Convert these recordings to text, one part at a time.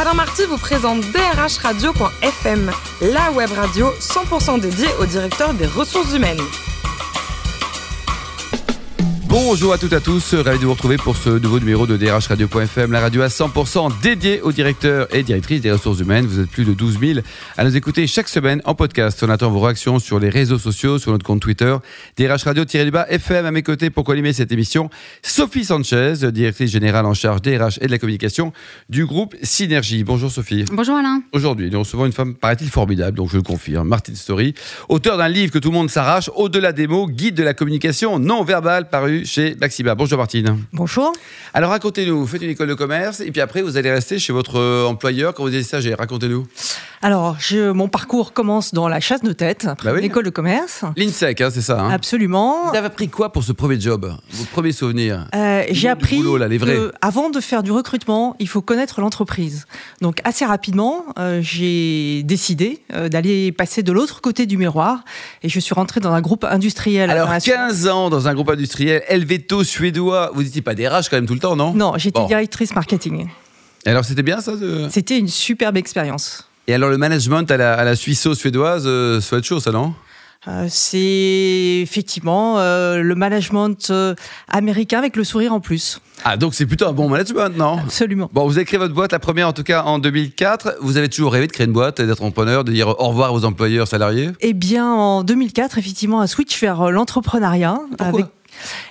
Alain Marty vous présente drhradio.fm, la web radio 100% dédiée au directeur des ressources humaines. Bonjour à toutes et à tous, ravi de vous retrouver pour ce nouveau numéro de DRH Radio.fm, la radio à 100% dédiée aux directeurs et directrices des ressources humaines. Vous êtes plus de 12 000 à nous écouter chaque semaine en podcast. On attend vos réactions sur les réseaux sociaux, sur notre compte Twitter, DRH Radio-FM à mes côtés pour co-animer cette émission. Sophie Sanchez, directrice générale en charge DRH et de la communication du groupe Synergie. Bonjour Sophie. Bonjour Alain. Aujourd'hui, nous recevons une femme, paraît-il, formidable, donc je le confirme, Martine Story, auteur d'un livre que tout le monde s'arrache, Au-delà des mots, guide de la communication non verbale, paru chez Maxiba. Bonjour Martine. Bonjour. Alors racontez-nous, vous faites une école de commerce et puis après vous allez rester chez votre euh, employeur quand vous êtes stagiaire. Racontez-nous. Alors, je, mon parcours commence dans la chasse de tête, Bah oui. l'école de commerce. L'INSEC, hein, c'est ça. hein Absolument. Vous avez appris quoi pour ce premier job Vos premiers souvenirs Euh, j'ai appris boulot, là, les vrais. que avant de faire du recrutement, il faut connaître l'entreprise. Donc assez rapidement, euh, j'ai décidé euh, d'aller passer de l'autre côté du miroir et je suis rentrée dans un groupe industriel. Alors international. 15 ans dans un groupe industriel, Helveto suédois, vous n'étiez pas DRH quand même tout le temps, non? Non, j'étais Bon. directrice marketing. Et alors c'était bien ça de- C'était une superbe expérience. Et alors le management à la, à la suisseau-suédoise, euh, ça être chaud ça, non? Euh, c'est effectivement euh, le management euh, américain avec le sourire en plus. Ah donc c'est plutôt un bon management, non? Absolument. Bon, vous avez créé votre boîte, la première en tout cas en 2004. Vous avez toujours rêvé de créer une boîte, d'être entrepreneur, de dire au revoir vos employeurs salariés? Eh bien, en 2004, effectivement, un switch vers l'entrepreneuriat. Pourquoi?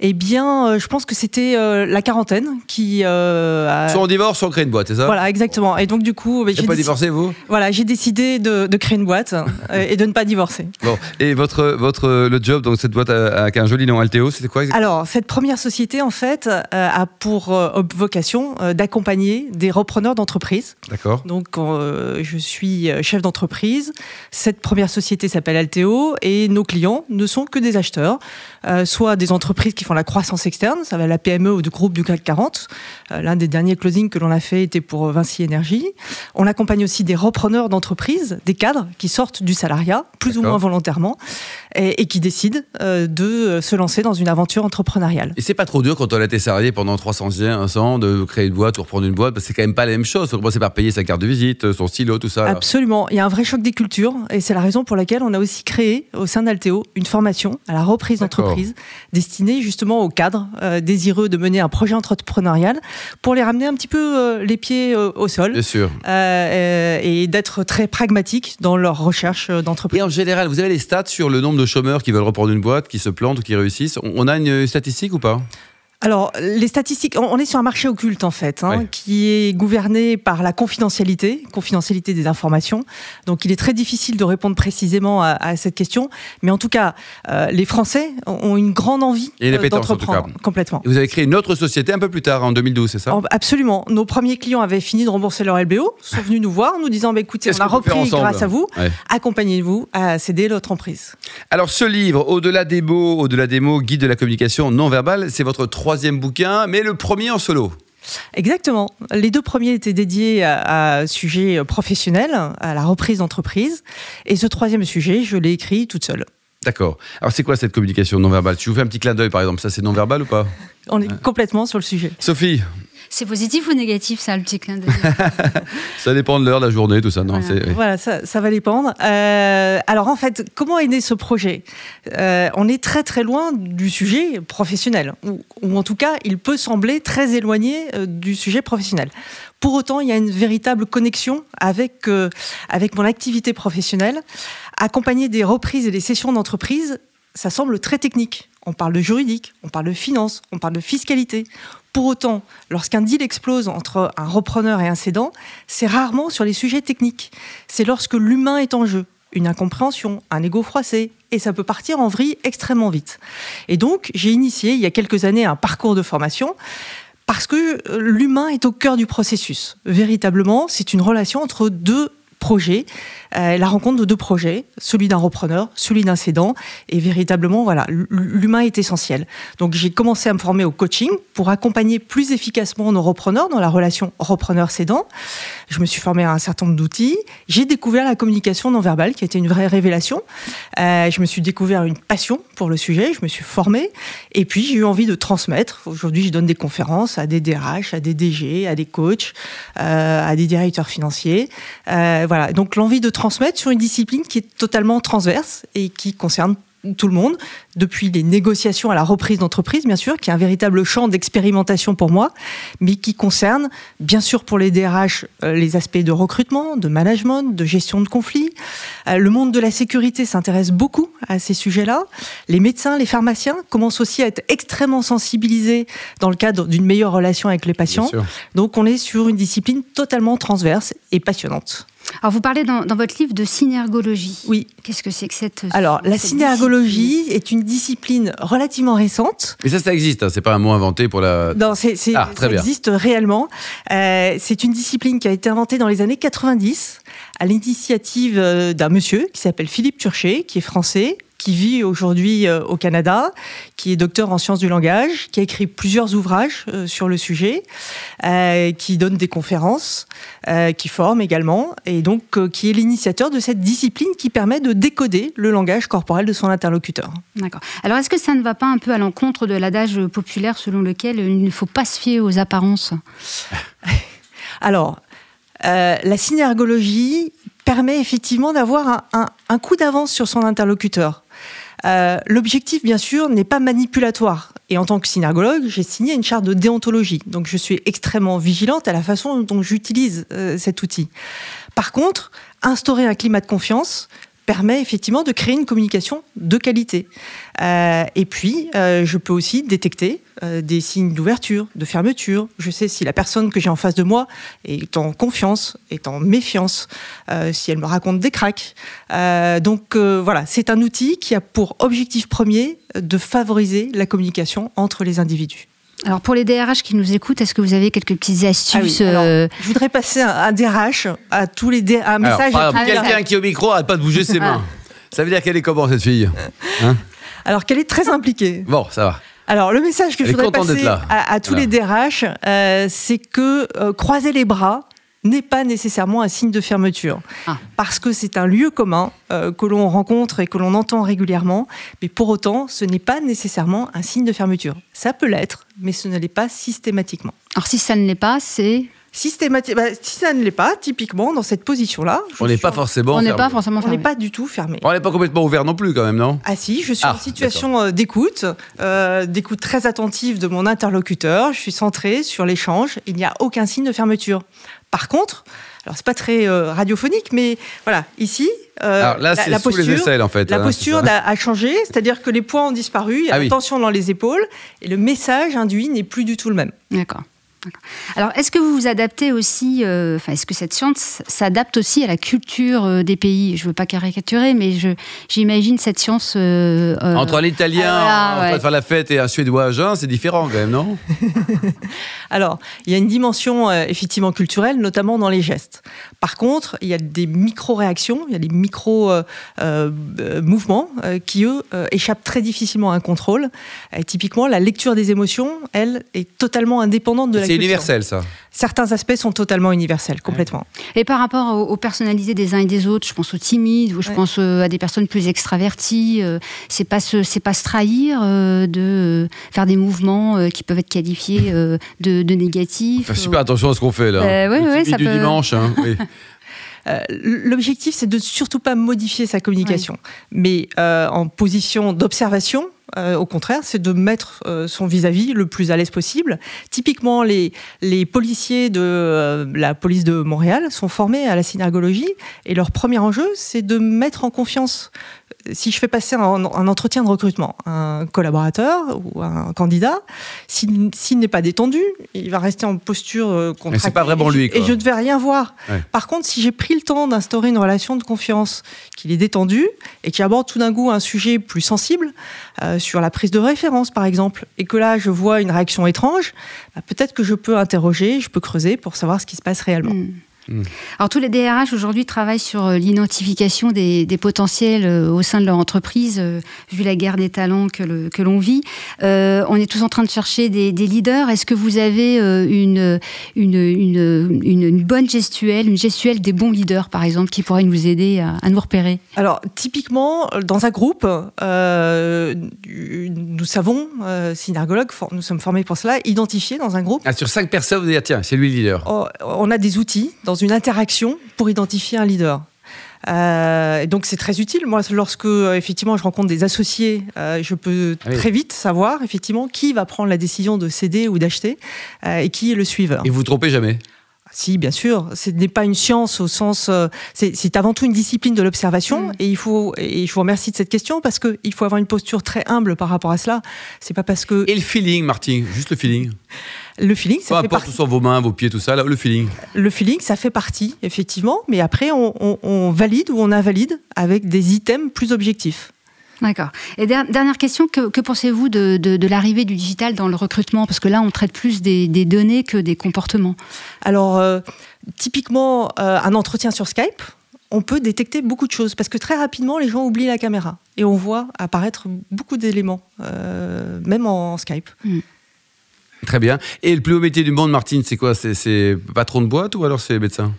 Eh bien, euh, je pense que c'était euh, la quarantaine qui. euh, a- Soit on divorce, soit on crée une boîte, c'est ça? Voilà, exactement. Et donc, du coup, bah, Vous j'ai pas divorcé, vous? Voilà, j'ai décidé de, de créer une boîte et de ne pas divorcer. Bon, et votre, votre, le job, donc cette boîte a- avec un joli nom Altéo, c'était quoi exactement? Alors, cette première société, en fait, a pour vocation d'accompagner des repreneurs d'entreprise. D'accord. Donc, je suis chef d'entreprise. Cette première société s'appelle Alteo et nos clients ne sont que des acheteurs, soit des entreprises qui font la croissance externe, ça va la PME ou du groupe du CAC 40. Euh, L'un des derniers closings que l'on a fait était pour euh, Vinci Énergie. On accompagne aussi des repreneurs d'entreprises, des cadres qui sortent du salariat, plus ou moins volontairement, et, et qui décident euh, de euh, se lancer dans une aventure entrepreneuriale. Et c'est pas trop dur quand on a été salarié pendant 300 ans de créer une boîte ou reprendre une boîte, parce que c'est quand même pas la même chose. Faut commencer par payer sa carte de visite, son stylo, tout ça. là. Absolument. Il y a un vrai choc des cultures et c'est la raison pour laquelle on a aussi créé au sein d'Alteo une formation à la reprise d'entreprise destinée justement aux cadres euh, désireux de mener un projet entrepreneurial pour les ramener un petit peu euh, les pieds euh, au sol Bien sûr. et d'être très pragmatiques dans leur recherche d'entreprise. Et en général, vous avez les stats sur le nombre de chômeurs qui veulent reprendre une boîte, qui se plantent ou qui réussissent. On on a une statistique ou pas? Alors, les statistiques, on est sur un marché occulte en fait, hein, qui est gouverné par la confidentialité, confidentialité des informations. Donc, il est très difficile de répondre précisément à, à cette question. Mais en tout cas, euh, les Français ont une grande envie euh, appétence, en d'entreprendre complètement. Et vous avez créé une autre société un peu plus tard, en 2012, c'est ça? Absolument. Nos premiers clients avaient fini de rembourser leur LBO, sont venus nous voir nous disant bah, écoutez, on a repris grâce à vous, Ouais. accompagnez-vous à céder notre emprise. Alors, ce livre, Au-delà des mots, Au-delà des mots, guide de la communication non verbale, c'est votre troisième bouquin, mais le premier en solo. Exactement. Les deux premiers étaient dédiés à, à sujet professionnel, à la reprise d'entreprise. Et ce troisième sujet, je l'ai écrit toute seule. D'accord. Alors, c'est quoi cette communication non verbale je vous fais un petit clin d'œil, par exemple, ça c'est non verbal ou pas? On est complètement sur le sujet. Sophie, C'est positif ou négatif ça, le petit clin d'œil? Ça dépend de l'heure, de la journée, tout ça, non Voilà. c'est- Voilà, ça, ça va dépendre. Euh, alors en fait, comment est né ce projet? Euh, On est très très loin du sujet professionnel, ou, ou en tout cas, il peut sembler très éloigné euh, du sujet professionnel. Pour autant, il y a une véritable connexion avec, euh, avec mon activité professionnelle. Accompagner des reprises et des sessions d'entreprise, ça semble très technique. On parle de juridique, on parle de finance, on parle de fiscalité. Pour autant, lorsqu'un deal explose entre un repreneur et un cédant, c'est rarement sur les sujets techniques. C'est lorsque l'humain est en jeu, une incompréhension, un ego froissé, et ça peut partir en vrille extrêmement vite. Et donc, j'ai initié il y a quelques années un parcours de formation parce que euh, l'humain est au cœur du processus. Véritablement, c'est une relation entre deux projet, euh, la rencontre de deux projets, celui d'un repreneur, celui d'un cédant, et véritablement, voilà, l'humain est essentiel. Donc j'ai commencé à me former au coaching pour accompagner plus efficacement nos repreneurs dans la relation repreneur-cédant. Je me suis formé à un certain nombre d'outils. J'ai découvert la communication non verbale, qui a été une vraie révélation. Euh, je me suis découvert une passion pour le sujet. Je me suis formé, et puis j'ai eu envie de transmettre. Aujourd'hui, je donne des conférences à des DRH, à des DG, à des coachs, euh, à des directeurs financiers. Euh, voilà. Donc l'envie de transmettre sur une discipline qui est totalement transverse et qui concerne tout le monde, depuis les négociations à la reprise d'entreprise, bien sûr, qui est un véritable champ d'expérimentation pour moi, mais qui concerne, bien sûr, pour les DRH, euh, les aspects de recrutement, de management, de gestion de conflits. Euh, le monde de la sécurité s'intéresse beaucoup à ces sujets-là. Les médecins, les pharmaciens commencent aussi à être extrêmement sensibilisés dans le cadre d'une meilleure relation avec les patients. Donc, on est sur une discipline totalement transverse et passionnante. Alors, vous parlez dans, dans votre livre de synergologie. Oui. Qu'est-ce que c'est que cette. Alors, la synergologie est une discipline relativement récente. Mais ça, ça existe. Hein. C'est pas un mot inventé pour la. Non, c'est, c'est- Ah, très ça bien. existe réellement. Euh, c'est une discipline qui a été inventée dans les années 90 à l'initiative euh, d'un monsieur qui s'appelle Philippe Turchet, qui est français, qui vit aujourd'hui euh, au Canada, qui est docteur en sciences du langage, qui a écrit plusieurs ouvrages euh, sur le sujet, euh, qui donne des conférences, qui forme également, et donc qui est l'initiateur de cette discipline qui permet de décoder le langage corporel de son interlocuteur. D'accord. Alors, est-ce que ça ne va pas un peu à l'encontre de l'adage populaire selon lequel il ne faut pas se fier aux apparences? Alors, euh, la synergologie permet effectivement d'avoir un, un- un coup d'avance sur son interlocuteur. Euh, L'objectif, bien sûr, n'est pas manipulatoire. Et en tant que synergologue, j'ai signé une charte de déontologie. Donc, je suis extrêmement vigilante à la façon dont j'utilise euh, cet outil. Par contre, instaurer un climat de confiance permet effectivement de créer une communication de qualité. Euh, et puis, euh, je peux aussi détecter euh, des signes d'ouverture, de fermeture. Je sais si la personne que j'ai en face de moi est en confiance, est en méfiance, si elle me raconte des cracks. Donc voilà, c'est un outil qui a pour objectif premier de favoriser la communication entre les individus. Alors, pour les DRH qui nous écoutent, est-ce que vous avez quelques petites astuces Ah oui, alors, euh, Je voudrais passer un, un DRH à tous les D- un Alors, message. Ah, quelqu'un ça- qui est au micro arrête pas de bouger ses mains. Ça veut dire qu'elle est comment cette fille Alors qu'elle est très impliquée. Bon, ça va. Alors, le message que Elle je voudrais passer à, à tous Voilà. les DRH, euh, c'est que euh, croiser les bras n'est pas nécessairement un signe de fermeture. Ah. Parce que c'est un lieu commun euh, que l'on rencontre et que l'on entend régulièrement, mais pour autant, ce n'est pas nécessairement un signe de fermeture. Ça peut l'être, mais ce ne l'est pas systématiquement. Alors, si ça ne l'est pas, c'est. Systémati- bah, si ça ne l'est pas, typiquement, dans cette position-là, On n'est pas en- forcément. on n'est fermé. pas forcément on n'est fermé. pas du tout fermé. On n'est pas complètement ouvert non plus, quand même, non? Ah si, je suis Ah, en situation euh, d'écoute, euh, d'écoute très attentive de mon interlocuteur. Je suis centrée sur l'échange. Il n'y a aucun signe de fermeture. Par contre, alors c'est pas très euh, radiophonique, mais voilà, ici, euh, Alors là, la, sous les posture, aisselles, en fait. la hein, posture a, a changé, c'est-à-dire que les points ont disparu, il y a Ah oui. tension dans les épaules, et le message induit n'est plus du tout le même. D'accord. Alors, est-ce que vous vous adaptez aussi, euh, enfin, est-ce que cette science s'adapte aussi à la culture euh, des pays? Je ne veux pas caricaturer, mais je, j'imagine cette science. euh, euh, Entre un Italien ah, voilà, en train de faire la fête et un Suédois à jeun, c'est différent quand même, non? Alors, il y a une dimension euh, effectivement culturelle, notamment dans les gestes. Par contre, il y a des micro-réactions, il y a des micro-mouvements euh, qui, eux, euh, échappent très difficilement à un contrôle. Euh, typiquement, la lecture des émotions, elle, est totalement indépendante de la C'est universel, ça. Certains aspects sont totalement universels, complètement. Et par rapport aux, aux personnalités des uns et des autres, je pense aux timides, ou je Ouais. pense euh, à des personnes plus extraverties. euh, c'est pas se, c'est pas se trahir euh, de faire des mouvements euh, qui peuvent être qualifiés euh, de, de négatifs. Faire super attention à ce qu'on fait, là. Euh, ouais, ouais, ça du peut- dimanche, hein, oui. Euh, L'objectif, c'est de surtout pas modifier sa communication, mais euh, en position d'observation. Euh, au contraire, c'est de mettre euh, son vis-à-vis le plus à l'aise possible. Typiquement, les, policiers de euh, la police de Montréal sont formés à la synergologie et leur premier enjeu, c'est de mettre en confiance. Si je fais passer un, un entretien de recrutement, un collaborateur ou un candidat, s'il s'il n'est pas détendu, il va rester en posture euh, pas vraiment et je- lui, quoi. Et je ne vais rien voir. Ouais. Par contre, si j'ai pris le temps d'instaurer une relation de confiance, qu'il est détendu et qu'il aborde tout d'un coup un sujet plus sensible, euh, sur la prise de référence par exemple, et que là je vois une réaction étrange, bah, peut-être que je peux interroger, je peux creuser pour savoir ce qui se passe réellement. Hmm. Hmm. Alors tous les DRH aujourd'hui travaillent sur euh, l'identification des, potentiels euh, au sein de leur entreprise, euh, vu la guerre des talents que, que l'on vit. on est tous en train de chercher des, leaders. Est-ce que vous avez une, une, une, bonne gestuelle, une gestuelle des bons leaders, par exemple, qui pourrait nous aider à, nous repérer? Alors typiquement, dans un groupe, nous savons, synergologues, nous sommes formés pour cela, identifier dans un groupe. Ah, sur cinq personnes, vous dites, tiens, c'est lui le leader. Oh, on a des outils dans une interaction pour identifier un leader. Euh, donc c'est très utile. Moi, lorsque euh, effectivement je rencontre des associés, euh, je peux ah très vite savoir effectivement qui va prendre la décision de céder ou d'acheter et qui est le suiveur. Et vous vous trompez jamais? Si, bien sûr, ce n'est pas une science au sens. c'est avant tout une discipline de l'observation. Mm. Et il faut. Et je vous remercie de cette question parce qu'il faut avoir une posture très humble par rapport à cela. C'est pas parce que. Et le feeling, Martin, juste le feeling? Le feeling, ça fait partie. vos mains, vos pieds, tout ça, le feeling. Le feeling, ça fait partie, effectivement, mais après, on, valide ou on invalide avec des items plus objectifs. D'accord. Et dernière question, que, pensez-vous de, l'arrivée du digital dans le recrutement? Parce que là, on traite plus des, données que des comportements. Alors, euh, typiquement, euh, un entretien sur Skype, on peut détecter beaucoup de choses parce que très rapidement, les gens oublient la caméra et on voit apparaître beaucoup d'éléments, euh, même en Skype. Hmm. Très bien. Et le plus haut métier du monde, Martine, c'est quoi? C'est patron de boîte ou alors c'est médecin?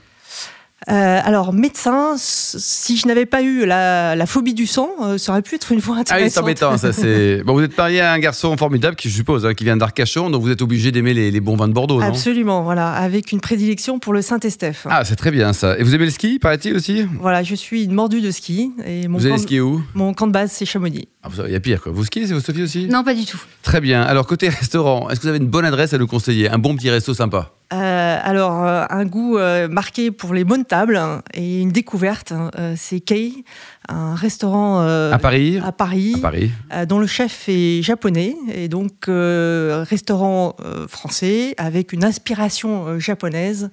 Euh, alors, médecin, si je n'avais pas eu la, phobie du sang, euh, ça aurait pu être une voie intéressante. Ah oui, c'est embêtant, ça c'est... Bon, vous êtes marié à un garçon formidable, qui je suppose, hein, qui vient d'Arcachon, donc vous êtes obligé d'aimer les, bons vins de Bordeaux, non? Absolument, voilà, avec une prédilection pour le Saint-Estèphe. Ah, c'est très bien ça. Et vous aimez le ski, paraît-il aussi? Voilà, je suis une mordue de ski. Et mon vous allez skier où? Mon camp de base, c'est Chamonix. Ah, il y a pire, quoi. Vous skiez, c'est vous, Sophie aussi Non, pas du tout. Très bien. Alors, côté restaurant, est-ce que vous avez une bonne adresse à nous conseiller? Un bon petit resto sympa? Euh, alors, euh, un goût euh, marqué pour les bonnes tables et une découverte, hein, c'est Kei, un restaurant à Paris, à Paris, Paris. dont le chef est japonais et donc restaurant français avec une inspiration japonaise,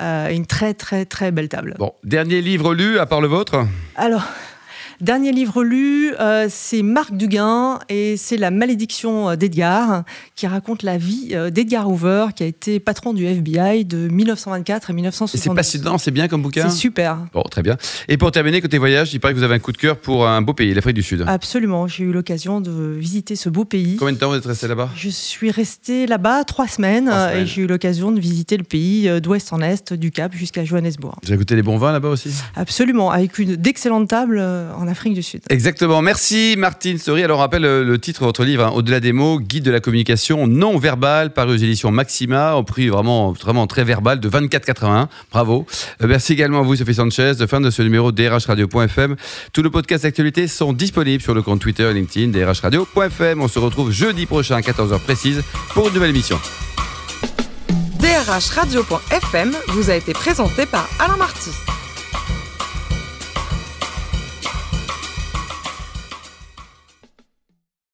une très très très belle table. Bon, dernier livre lu à part le vôtre? Alors. Dernier livre lu, euh, c'est Marc Duguin et c'est La malédiction d'Edgar, qui raconte la vie euh, d'Edgar Hoover, qui a été patron du FBI de 1924 à 1960. C'est passionnant, c'est bien comme bouquin C'est super. Bon, très bien. Et pour terminer, côté voyage, il paraît que vous avez un coup de cœur pour un beau pays, l'Afrique du Sud. Absolument, j'ai eu l'occasion de visiter ce beau pays. Combien de temps vous êtes resté là-bas? Je suis resté là-bas trois semaines, et j'ai eu l'occasion de visiter le pays euh, d'ouest en est, du Cap jusqu'à Johannesburg. Vous avez goûté les bons vins là-bas aussi? Absolument, avec une d'excellentes tables en Afrique du Sud. Exactement. Merci Martine Sori. Alors on rappelle euh, le titre de votre livre, hein, Au-delà des mots, guide de la communication non verbale, paru aux éditions Maxima, au prix vraiment, vraiment très verbal de 24,81. Bravo. Euh, merci également à vous Sophie Sanchez. De fin de ce numéro drhradio.fm. Tous nos podcasts d'actualité sont disponibles sur le compte Twitter et LinkedIn drhradio.fm. On se retrouve jeudi prochain à 14h précise pour une nouvelle émission. drhradio.fm vous a été présenté par Alain Marty.